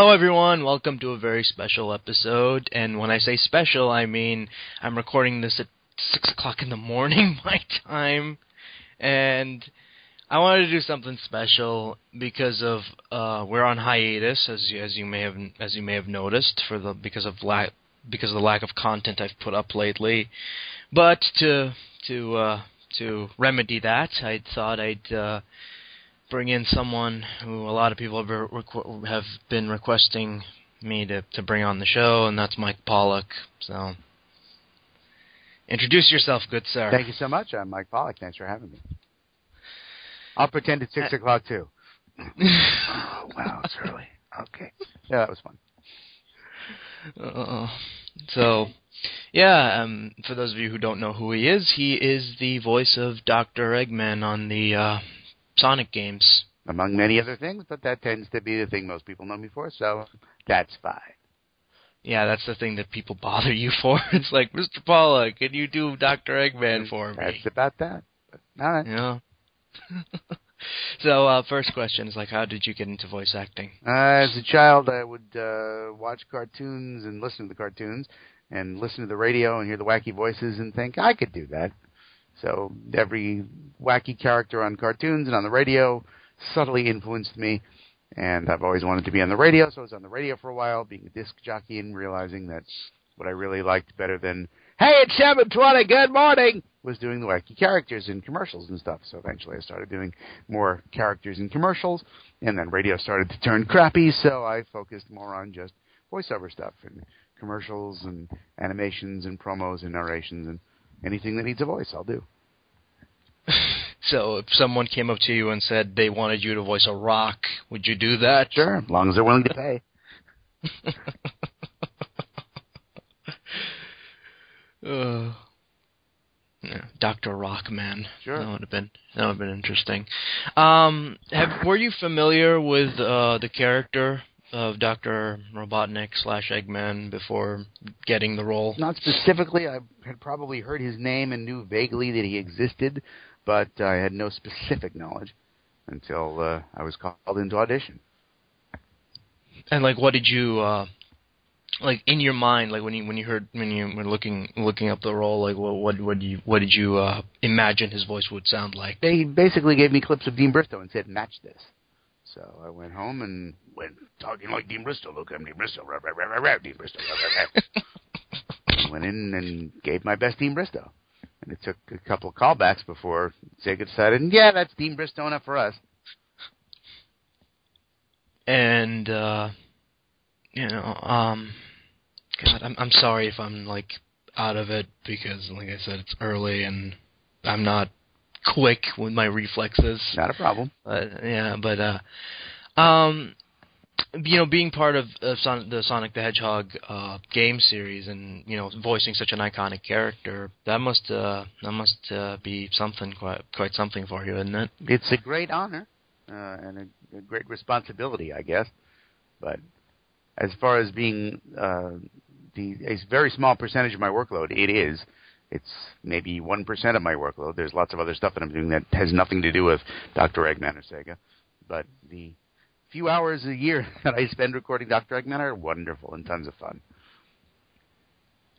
Hello, everyone. Welcome to a very special episode. And when I say special, I mean I'm recording this at 6 o'clock in the morning, my time. And I wanted to do something special because of uh, we're on hiatus, as you, as you may have as you may have noticed, for the because of lack because of the lack of content I've put up lately. But to to uh, to remedy that, I thought I'd uh, bring in someone who a lot of people have, requ- have been requesting me to, to bring on the show, and that's Mike Pollock. So, introduce yourself, good sir. Thank you so much. I'm Mike Pollock. Thanks for having me. I'll pretend it's six o'clock too. oh, wow, it's early. Okay. Yeah, that was fun. Uh, so, yeah, um, for those of you who don't know who he is, he is the voice of Dr. Eggman on the uh, Sonic games. Among many other things, but that tends to be the thing most people know me for, so that's fine. Yeah, that's the thing that people bother you for. It's like, Mr. Pollock, can you do Dr. Eggman for me? That's about that. All right. Yeah. so, uh, first question is like, how did you get into voice acting? Uh, as a child, I would uh, watch cartoons and listen to the cartoons, and listen to the radio and hear the wacky voices and think I could do that. So every wacky character on cartoons and on the radio subtly influenced me, and I've always wanted to be on the radio, so I was on the radio for a while, being a disc jockey and realizing that's what I really liked better than "Hey, it's seven twenty, good morning" was doing the wacky characters in commercials and stuff. So eventually, I started doing more characters in commercials, and then radio started to turn crappy, so I focused more on just voiceover stuff and commercials and animations and promos and narrations and anything that needs a voice, I'll do. so if someone came up to you and said they wanted you to voice a rock, would you do that? Sure, as long as they're willing to pay. uh, yeah, Doctor Rockman. Sure. That would have been that would have been interesting. Um, have were you familiar with uh, the character of Doctor Robotnik slash Eggman before getting the role? Not specifically. I had probably heard his name and knew vaguely that he existed, but I had no specific knowledge until uh, I was called into audition. And like, what did you uh, like in your mind? Like when you when you heard when you were looking looking up the role, like what what what did you what did you uh, imagine his voice would sound like? They basically gave me clips of Dean Bristow and said, "Match this." So I went home and went talking like Dean Bristow. Look, I'm Dean Bristow. Rah, rah, rah, rah, Dean Bristow. Rah, rah, went in and gave my best Dean Bristow. And it took a couple of callbacks before Sega decided, yeah, that's Dean Bristow enough for us. And uh you know, um God, I'm I'm sorry if I'm like out of it because like I said, it's early and I'm not quick with my reflexes. Not a problem. But yeah, but uh, um, you know, being part of, of Son- the Sonic the Hedgehog uh, game series and you know voicing such an iconic character, that must uh, that must uh, be something quite quite something for you, isn't it? It's a great honor uh, and a, a great responsibility, I guess. But as far as being uh, the a very small percentage of my workload, it is it's maybe 1% of my workload. There's lots of other stuff that I'm doing that has nothing to do with Dr. Eggman or Sega. But the few hours a year that I spend recording Dr. Eggman are wonderful and tons of fun.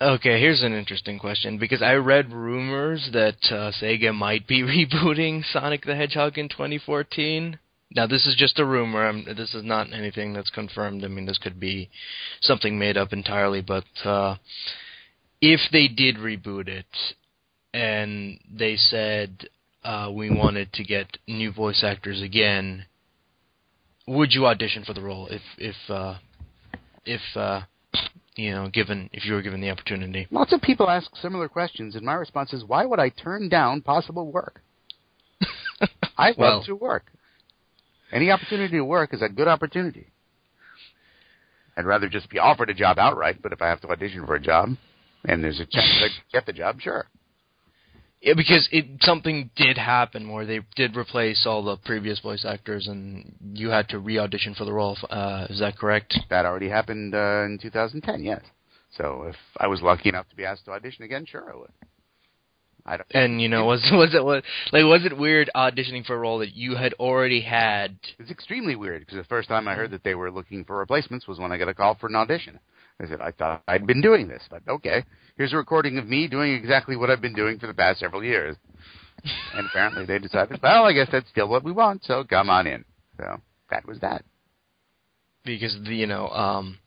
Okay, here's an interesting question because I read rumors that uh, Sega might be rebooting Sonic the Hedgehog in 2014. Now, this is just a rumor. I'm, this is not anything that's confirmed. I mean, this could be something made up entirely, but uh, if they did reboot it and they said uh, we wanted to get new voice actors again, would you audition for the role if if uh, if uh, you know given if you were given the opportunity? Lots of people ask similar questions, and my response is, why would I turn down possible work? I love well, to work. Any opportunity to work is a good opportunity. I'd rather just be offered a job outright, but if I have to audition for a job, and there's a chance to get the job, sure. Yeah, because it something did happen where they did replace all the previous voice actors, and you had to re-audition for the role. Uh, is that correct? That already happened uh, in 2010. Yes. So if I was lucky enough to be asked to audition again, sure I would. I don't. And you know, was was it was like was it weird auditioning for a role that you had already had? It's extremely weird because the first time I heard that they were looking for replacements was when I got a call for an audition. I said I thought I'd been doing this, but okay. Here's a recording of me doing exactly what I've been doing for the past several years. and apparently they decided, well, I guess that's still what we want, so come on in. So that was that. Because you know, um,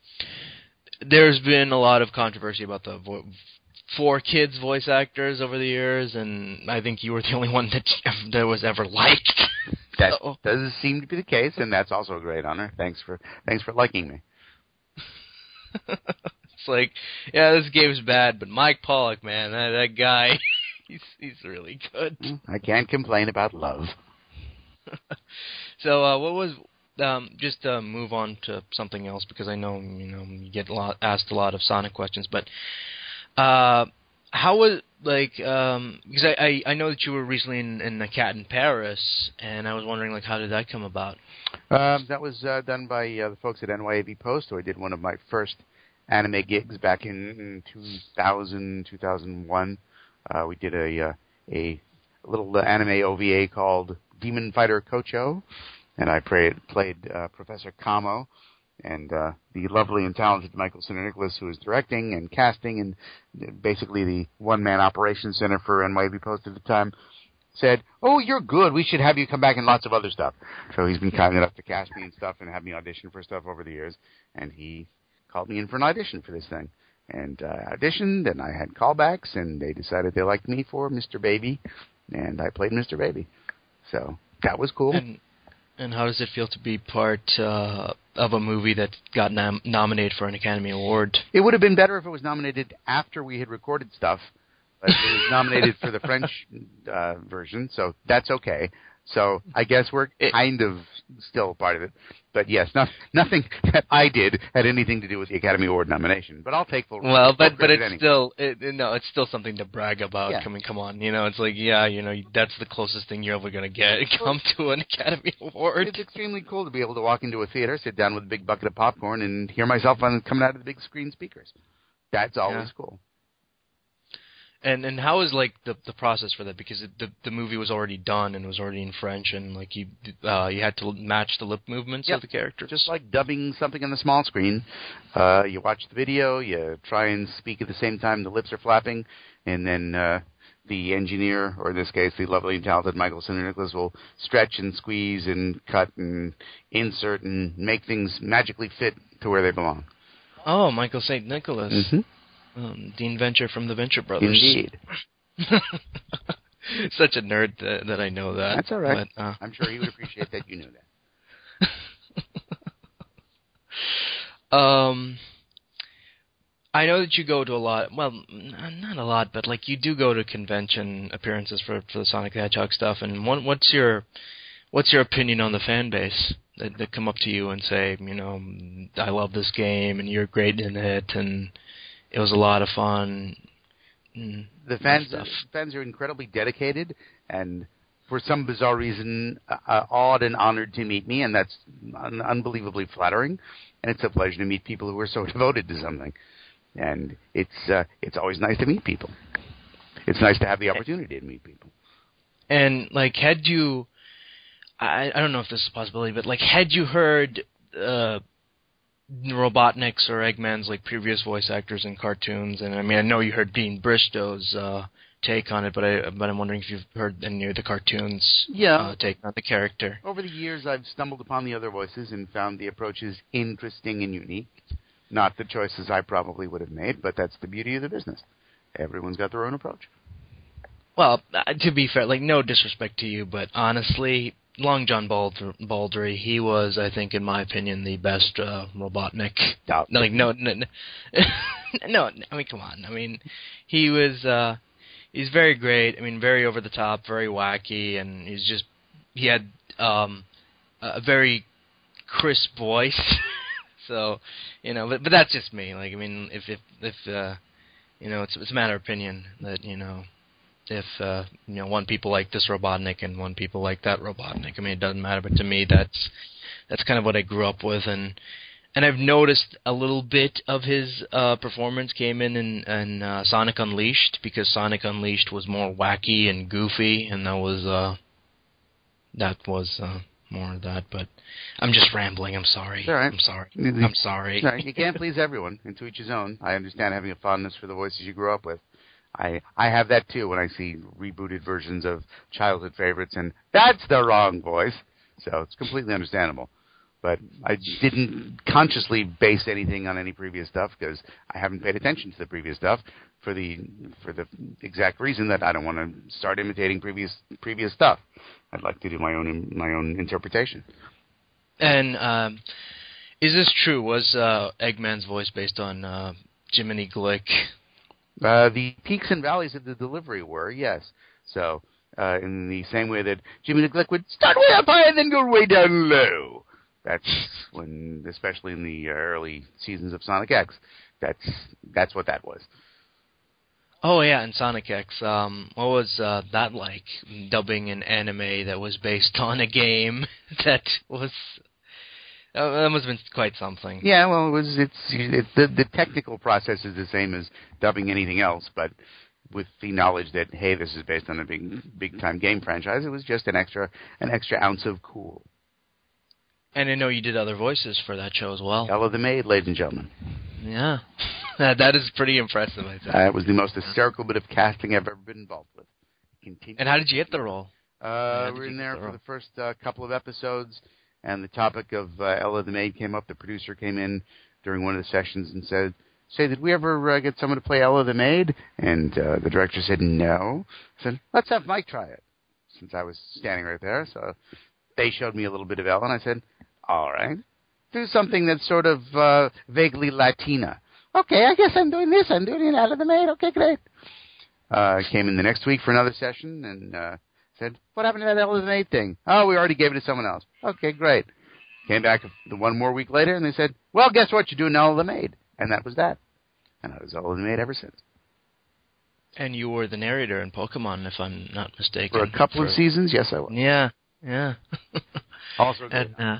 there's been a lot of controversy about the vo- 4Kids voice actors over the years, and I think you were the only one that that was ever liked. That So- does seem to be the case, and that's also a great honor. Thanks for thanks for liking me. it's like, yeah, this game's bad, but Mike Pollock, man, that, that guy, he's he's really good. I can't complain about love. So, uh, what was um, just uh, move on to something else because I know you know you get a lot asked a lot of Sonic questions, but uh, how was like um, because I, I I know that you were recently in, in the Cat in Paris, and I was wondering like how did that come about? Um, that was uh, done by uh, the folks at NYAV Post, who I did one of my first anime gigs back in 2000, 2001. Uh, we did a uh, a little uh, anime OVA called Demon Fighter Kocho, and I played, played uh, Professor Kamo, and uh, the lovely and talented Michael Sinterniklaas, who was directing and casting, and basically the one-man operations center for NYAV Post at the time, said, "Oh, you're good. We should have you come back in lots of other stuff." So he's been kind enough to cast me and stuff, and have me audition for stuff over the years. And he called me in for an audition for this thing, and uh, I auditioned, and I had callbacks, and they decided they liked me for Mr. Baby, and I played Mr. Baby. So that was cool. And and how does it feel to be part uh, of a movie that got nom- nominated for an Academy Award? It would have been better if it was nominated after we had recorded stuff. But it was nominated for the French uh, version, so that's okay. So I guess we're kind of still part of it. But yes, not, nothing that I did had anything to do with the Academy Award nomination. But I'll take full. Well, full but but it's anyway. still it, it- no, it's still something to brag about. Yeah. I mean, come on, you know, it's like yeah, you know, that's the closest thing you're ever gonna get. Come to an Academy Award. It's extremely cool to be able to walk into a theater, sit down with a big bucket of popcorn, and hear myself on coming out of the big screen speakers. That's always Yeah. cool. And and how is like the the process for that? Because it, the the movie was already done and was already in French, and like you uh you had to match the lip movements Yep. of the characters. Just like dubbing something on the small screen, uh, you watch the video, you try and speak at the same time the lips are flapping, and then uh, the engineer, or in this case, the lovely and talented Michael Sinterniklaas, will stretch and squeeze and cut and insert and make things magically fit to where they belong. oh, Michael Sinterniklaas, Mm-hmm. Um, Dean Venture from the Venture Brothers. Indeed. Such a nerd that, that I know that. That's all right. But, uh, I'm sure he would appreciate that you knew that. Um, I know that you go to a lot. Well, n- not a lot, but like you do go to convention appearances for for the Sonic the Hedgehog stuff. And what, what's your what's your opinion on the fan base that, that come up to you and say, you know, I love this game and you're great in it and it was a lot of fun. Mm, the fans stuff. fans are incredibly dedicated and for some bizarre reason uh, uh, awed and honored to meet me and that's un- unbelievably flattering. And it's a pleasure to meet people who are so devoted to something. And it's uh, it's always nice to meet people. It's nice to have the opportunity to meet people. And like, had you, I I don't know if this is a possibility, but like, had you heard uh, Robotnik's or Eggman's like previous voice actors in cartoons, and I mean, I know you heard Dean Bristow's uh, take on it, but I but I'm wondering if you've heard any of the cartoons Yeah. uh, take on the character. over the years i've stumbled upon the other voices and found the approaches interesting and unique not the choices i probably would have made but that's the beauty of the business everyone's got their own approach Well, uh, to be fair, like no disrespect to you, but honestly, Long John Baldry, Baldry he was, I think, in my opinion, the best uh, Robotnik. No, like no, no, no, no. I mean, come on. I mean, he was. uh He's very great. I mean, very over the top, very wacky, and he's just. He had um a very crisp voice. so, you know, but but that's just me. Like, I mean, if if if uh, you know, it's it's a matter of opinion that you know if uh, you know one people like this Robotnik and one people like that Robotnik. I mean, it doesn't matter. But to me, that's that's kind of what I grew up with, and and I've noticed a little bit of his uh, performance came in in, in uh, Sonic Unleashed because Sonic Unleashed was more wacky and goofy, and that was uh, that was uh, more of that. But I'm just rambling. I'm sorry. all right. I'm sorry. I'm sorry. Right, you can't please everyone, and to each his own. I understand having a fondness for the voices you grew up with. I I have that too when I see rebooted versions of childhood favorites, and that's the wrong voice. So it's completely understandable. But I didn't consciously base anything on any previous stuff because I haven't paid attention to the previous stuff for the for the exact reason that I don't want to start imitating previous previous stuff. I'd like to do my own my own interpretation. And um, is this true? Was uh, Eggman's voice based on uh, Jiminy Glick? Uh, the peaks and valleys of the delivery were yes. So uh, in the same way that Jiminy Glick would start way up high and then go way down low. That's when, especially in the early seasons of Sonic X, that's that's what that was. Oh yeah, and Sonic X. Um, what was uh, that like? Dubbing an anime that was based on a game that was. Uh, that must have been quite something. Yeah, well, it was. It's it, the the technical process is the same as dubbing anything else, but with the knowledge that hey, this is based on a big big time game franchise, it was just an extra an extra ounce of cool. And I know you did other voices for that show as well. Ella the Maid, ladies and gentlemen. Yeah, that that is pretty impressive. I think. Uh, it was the most hysterical bit of casting I've ever been involved with. Continue. and how did you get the role? Uh, we're you in there the for role? the first uh, couple of episodes, and the topic of uh, Ella the Maid came up. The producer came in during one of the sessions and said, "Say, did we ever uh, get someone to play Ella the Maid?" And uh, the director said, "No." I said, "Let's have Mike try it," since I was standing right there. So they showed me a little bit of Ella, and I said, "All right, do something that's sort of uh, vaguely Latina." Okay, I guess I'm doing this. I'm doing it Ella the Maid. Okay, great. Uh, came in the next week for another session and uh, said, "What happened to that the thing?" Oh, we already gave it to someone else. Okay, great. Came back the one more week later, and they said, "Well, guess what? You're doing Maid," and that was that. And I was Maid ever since. And you were the narrator in Pokemon, if I'm not mistaken. For a couple of seasons, yes, I was. Yeah, yeah. Also, and uh,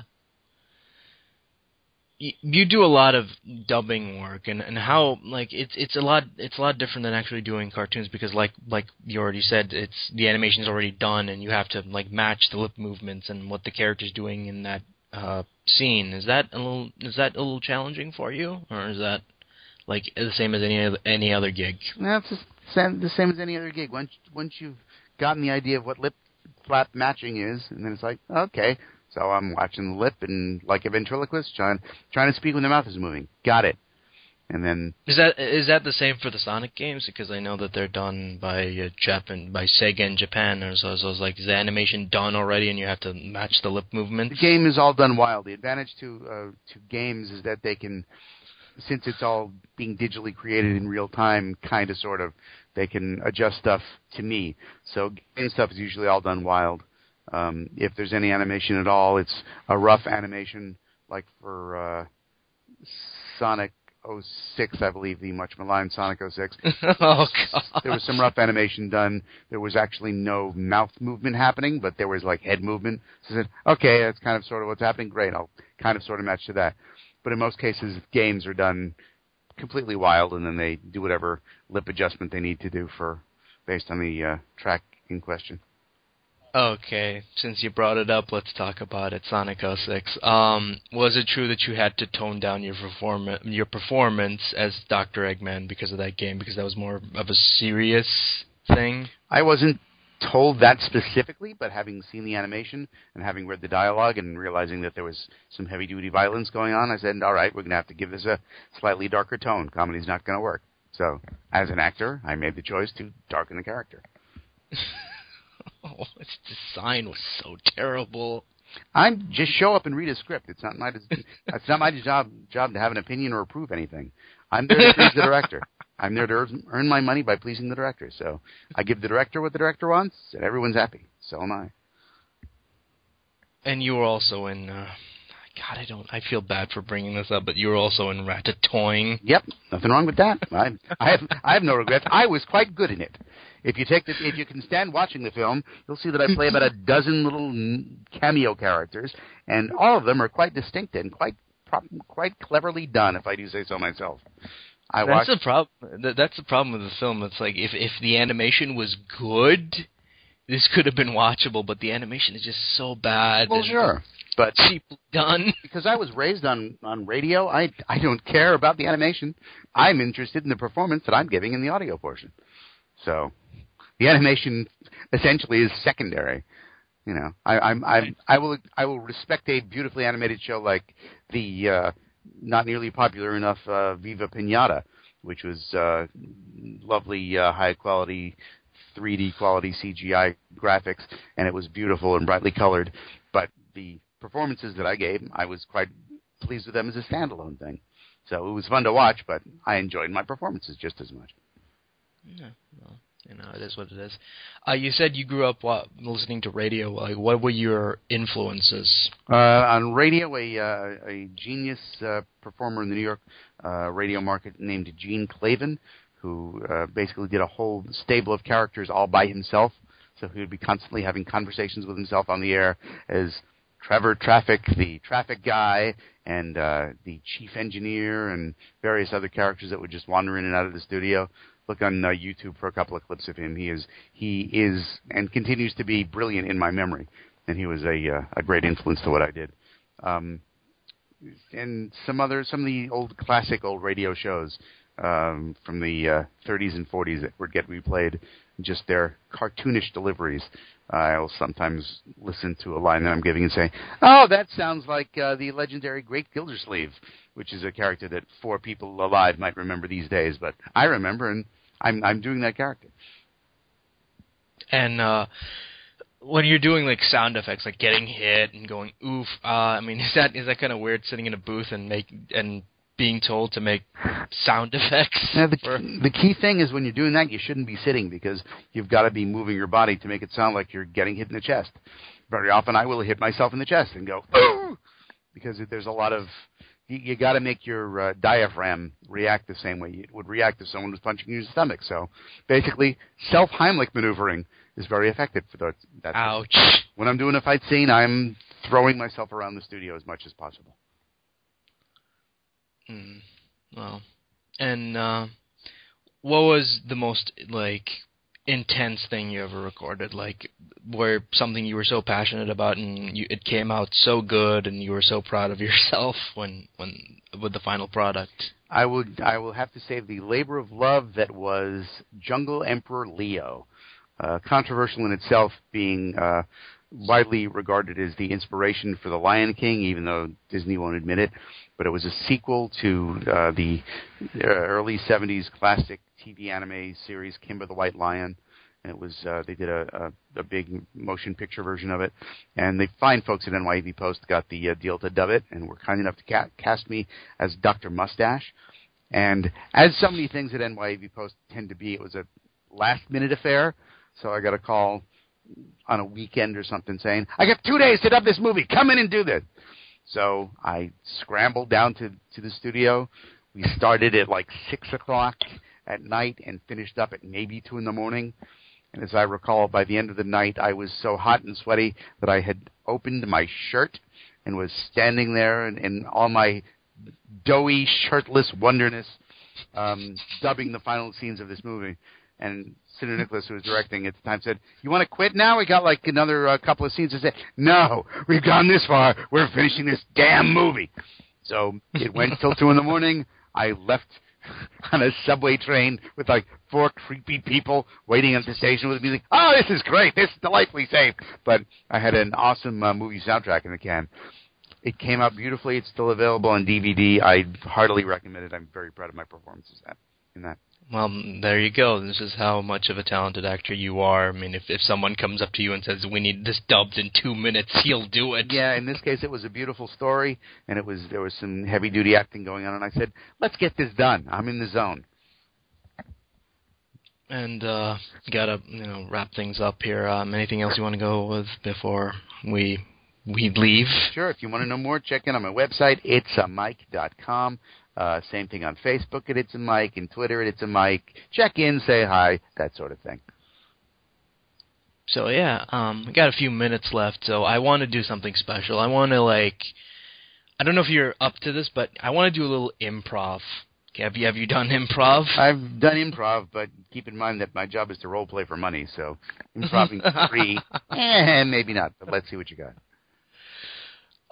you, do a lot of dubbing work, and and how like it's it's a lot it's a lot different than actually doing cartoons because like like you already said, it's the animation's already done, and you have to like match the lip movements and what the character's doing in that uh scene. Is that a little is that a little challenging for you, or is that like the same as any any other gig? No, it's the same, the same as any other gig. Once once you've gotten the idea of what lip flap matching is, and then it's like, okay, so I'm watching the lip and like a ventriloquist, trying trying to speak when the mouth is moving. Got it. And then Is that is that the same for the Sonic games? Because I know that they're done by uh, Japan, by Sega in Japan, or so. So it's like, is the animation done already, and you have to match the lip movements? the game is all done wild. The advantage to uh, to games is that they can, since it's all being digitally created in real time, kind of sort of, they can adjust stuff to me. So game stuff is usually all done wild. Um, if there's any animation at all, it's a rough animation, like for uh, Sonic 06, I believe, the much maligned Sonic 06. oh god! there was some rough animation done. There was actually no mouth movement happening, but there was like head movement. So I said, okay, that's kind of sort of what's happening. Great, I'll kind of sort of match to that. But in most cases, games are done completely wild, and then they do whatever lip adjustment they need to do for based on the uh, track in question. Okay, since you brought it up, let's talk about it. Sonic 06. Um, was it true that you had to tone down your perform your performance as Dr. Eggman because of that game? Because that was more of a serious thing. I wasn't told that specifically, but having seen the animation and having read the dialogue and realizing that there was some heavy duty violence going on, I said, all right, we're going to have to give this a slightly darker tone. Comedy's not going to work. So, as an actor, I made the choice to darken the character. Oh, its design was so terrible. I'm just show up and read a script. It's not my it's not my job job to have an opinion or approve anything. I'm there to please the director. I'm there to earn- earn my money by pleasing the director. So I give the director what the director wants, and everyone's happy. So am I. And you were also in. Uh, God, I don't. I feel bad for bringing this up, but you were also in Ratatoing. Yep, nothing wrong with that. I, I have I have no regrets. I was quite good in it. If you take the, if you can stand watching the film, you'll see that I play about a dozen little cameo characters, and all of them are quite distinct and quite quite cleverly done, if I do say so myself. I that's watched. the problem. That's the problem with the film. It's like if if the animation was good, this could have been watchable. But the animation is just so bad. well, sure, but cheaply done. because I was raised on on radio, I I don't care about the animation. I'm interested in the performance that I'm giving in the audio portion. So, the animation essentially is secondary. You know, I, I'm I'm I will I will respect a beautifully animated show like the uh, not nearly popular enough uh, Viva Pinata, which was uh, lovely uh, high quality 3D quality CGI graphics, and it was beautiful and brightly colored. But the performances that I gave, I was quite pleased with them as a standalone thing. So it was fun to watch, but I enjoyed my performances just as much. Yeah, well, you know, it is what it is. Uh, you said you grew up listening to radio. Like, what were your influences? Uh, on radio, a uh, a genius uh, performer in the New York uh, radio market named Gene Klavan, who uh, basically did a whole stable of characters all by himself. So he would be constantly having conversations with himself on the air as Trevor Traffic, the traffic guy, and uh, the chief engineer, and various other characters that would just wander in and out of the studio. Look on uh, YouTube for a couple of clips of him. He is he is and continues to be brilliant in my memory, and he was a uh, a great influence to what I did. Um, and some other some of the old classic old radio shows um, from the uh, 30s and 40s that would get replayed, just their cartoonish deliveries. I'll sometimes listen to a line that I'm giving and say, "Oh, that sounds like uh, the legendary Great Gildersleeve," which is a character that four people alive might remember these days, but I remember, and I'm I'm doing that character. And uh, when you're doing like sound effects, like getting hit and going oof, uh, I mean, is that is that kind of weird sitting in a booth and make and being told to make sound effects? Now, the, for- the key thing is when you're doing that, you shouldn't be sitting because you've got to be moving your body to make it sound like you're getting hit in the chest. Very often, I will hit myself in the chest and go "Ooh!" because there's a lot of you, you got to make your uh, diaphragm react the same way it would react if someone was punching you in the stomach. So basically, self Heimlich maneuvering is very effective for that. that Ouch. When I'm doing a fight scene, I'm throwing myself around the studio as much as possible. Mm, well, and uh, what was the most like intense thing you ever recorded? Like, where something you were so passionate about and you, it came out so good, and you were so proud of yourself when when with the final product. I would I will have to say the labor of love that was Jungle Emperor Leo, uh, controversial in itself, being uh, widely regarded as the inspiration for the Lion King, even though Disney won't admit it. But it was a sequel to uh, the uh, early '70s classic TV anime series Kimba the White Lion. And it was uh, they did a, a, a big motion picture version of it, and the fine folks at NYAV Post got the uh, deal to dub it, and were kind enough to ca- cast me as Dr. Mustache. And as so many things at NYAV Post tend to be, it was a last minute affair. So I got a call on a weekend or something saying, I got two days to dub this movie. Come in and do this. So I scrambled down to, to the studio. We started at like 6 o'clock at night and finished up at maybe 2 in the morning. And as I recall, by the end of the night, I was so hot and sweaty that I had opened my shirt and was standing there in, in all my doughy, shirtless wonderness, um, dubbing the final scenes of this movie. And Sinterniklaas, who was directing at the time, said, "You want to quit now? We got like another uh, couple of scenes." I said, "No, we've gone this far. We're finishing this damn movie." So it went till two in the morning. I left on a subway train with like four creepy people waiting at the station with music. Oh, this is great. This is delightfully safe. But I had an awesome uh, movie soundtrack in the can. It came out beautifully. It's still available on DVD. I heartily recommend it. I'm very proud of my performances in that. Well, there you go. This is how much of a talented actor you are. I mean, if if someone comes up to you and says, "We need this dubbed in two minutes," he'll do it. Yeah, in this case, it was a beautiful story, and it was there was some heavy duty acting going on, and I said, "Let's get this done. I'm in the zone." And uh, gotta you know wrap things up here. Um, anything else you want to go with before we we leave? Sure. If you want to know more, check in on my website. It's a Mike.com. Uh, same thing on Facebook at It's a Mike and Twitter at It's a Mike. Check in, say hi, that sort of thing. So yeah, um, we got a few minutes left. So I want to do something special. I want to like, I don't know if you're up to this, but I want to do a little improv. Have you have you done improv? I've done improv, but keep in mind that my job is to role play for money, so improving free, eh, maybe not. But let's see what you got.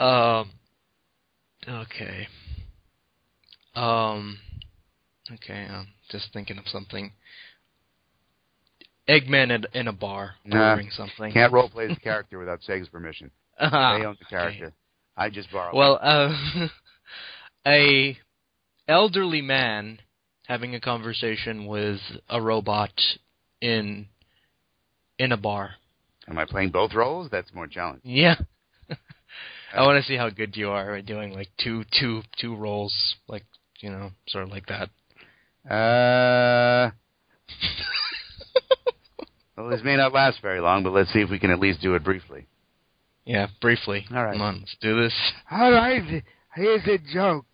Um. Okay. Um. Okay. I'm just thinking of something. Eggman in, in a bar Nah, ordering something. Can't role play the character without Sega's permission. Ah, They own the character. I just borrow. Well, uh, a elderly man having a conversation with a robot in in a bar. Am I playing both roles? That's more challenging. Yeah. I want to see how good you are at doing like two two two roles, like you know, sort of like that. Uh, well, this may not last very long, but let's see if we can at least do it briefly. Yeah, briefly. All right. Come on, let's do this. All right, here's a joke.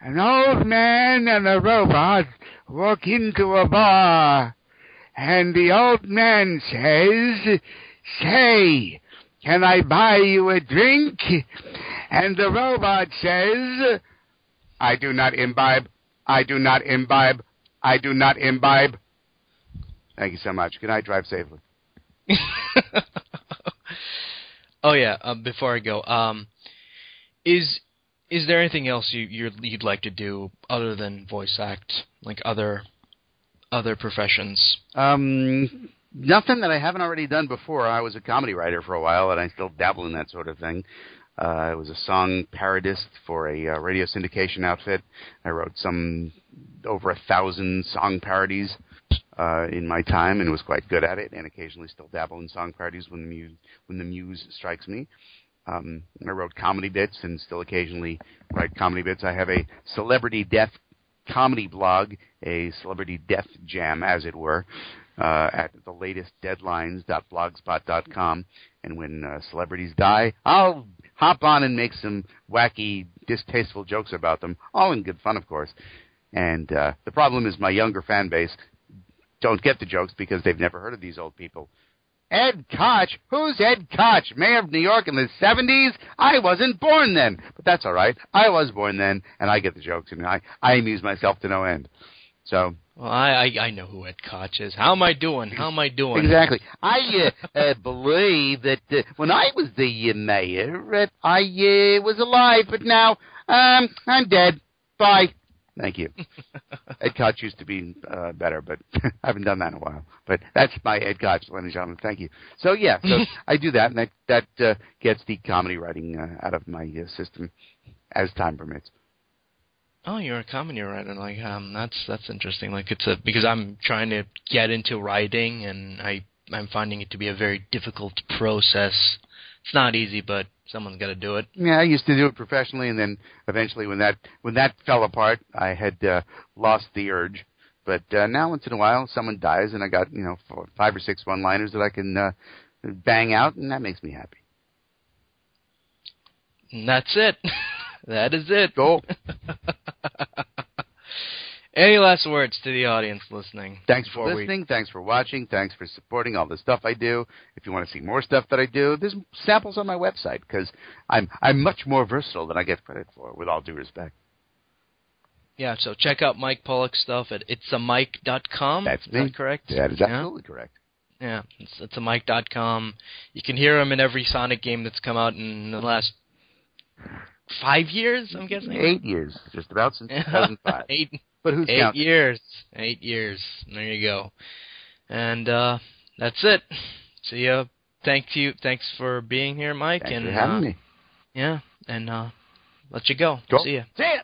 An old man and a robot walk into a bar, and the old man says, Say, can I buy you a drink? And the robot says, I do not imbibe, I do not imbibe, I do not imbibe. Thank you so much. Good night, drive safely. oh yeah. Um, before I go, um, is is there anything else you you're, you'd like to do other than voice act, like other other professions? Um, nothing that I haven't already done before. I was a comedy writer for a while, and I still dabble in that sort of thing. Uh, I was a song parodist for a uh, radio syndication outfit. I wrote some over a thousand song parodies uh, in my time, and was quite good at it. And occasionally still dabble in song parodies when the muse when the muse strikes me. Um, I wrote comedy bits, and still occasionally write comedy bits. I have a celebrity death comedy blog, a celebrity death jam, as it were, uh, at the latest deadlines.blogspot.com. And when uh, celebrities die, I'll hop on and make some wacky, distasteful jokes about them, all in good fun, of course. And uh, the problem is my younger fan base don't get the jokes because they've never heard of these old people. Ed Koch? Who's Ed Koch? Mayor of New York in the 70s? I wasn't born then. But that's all right. I was born then, and I get the jokes, and I, I amuse myself to no end. So, Well, I I, I know who Ed Koch is. How am I doing? How am I doing? exactly. I uh, uh, believe that uh, when I was the uh, mayor, uh, I uh, was alive, but now um, I'm dead. Bye. Thank you. Ed Koch used to be uh, better, but I haven't done that in a while. But that's my Ed Koch, ladies and gentlemen. Thank you. So yeah, so I do that, and that that uh, gets the comedy writing uh, out of my uh, system as time permits. Oh, you're a comedy writer. Like, um, that's that's interesting. Like, it's a because I'm trying to get into writing, and I I'm finding it to be a very difficult process. It's not easy, but someone's got to do it. Yeah, I used to do it professionally, and then eventually, when that when that fell apart, I had uh, lost the urge. But uh, now, once in a while, someone dies, and I got you know four, five or six one-liners that I can uh, bang out, and that makes me happy. And that's it. that is it. Cool. Any last words to the audience listening? Thanks for before we- listening. Thanks for watching. Thanks for supporting all the stuff I do. If you want to see more stuff that I do, there's samples on my website because I'm I'm much more versatile than I get credit for. With all due respect, Yeah, so check out Mike Pollock's stuff at it'samike.com. That's me. that correct? that is Yeah? absolutely correct. Yeah, it's, it's a Mike.com. You can hear him in every Sonic game that's come out in the last five years, I'm guessing. Eight years, just about since 2005. Eight, But who's eight counting? years. Eight years. There you go. And uh that's it. See yeah, thank you. Thanks for being here, Mike. Thanks and for having uh, me. yeah, and uh let you go. Cool. See ya. See ya.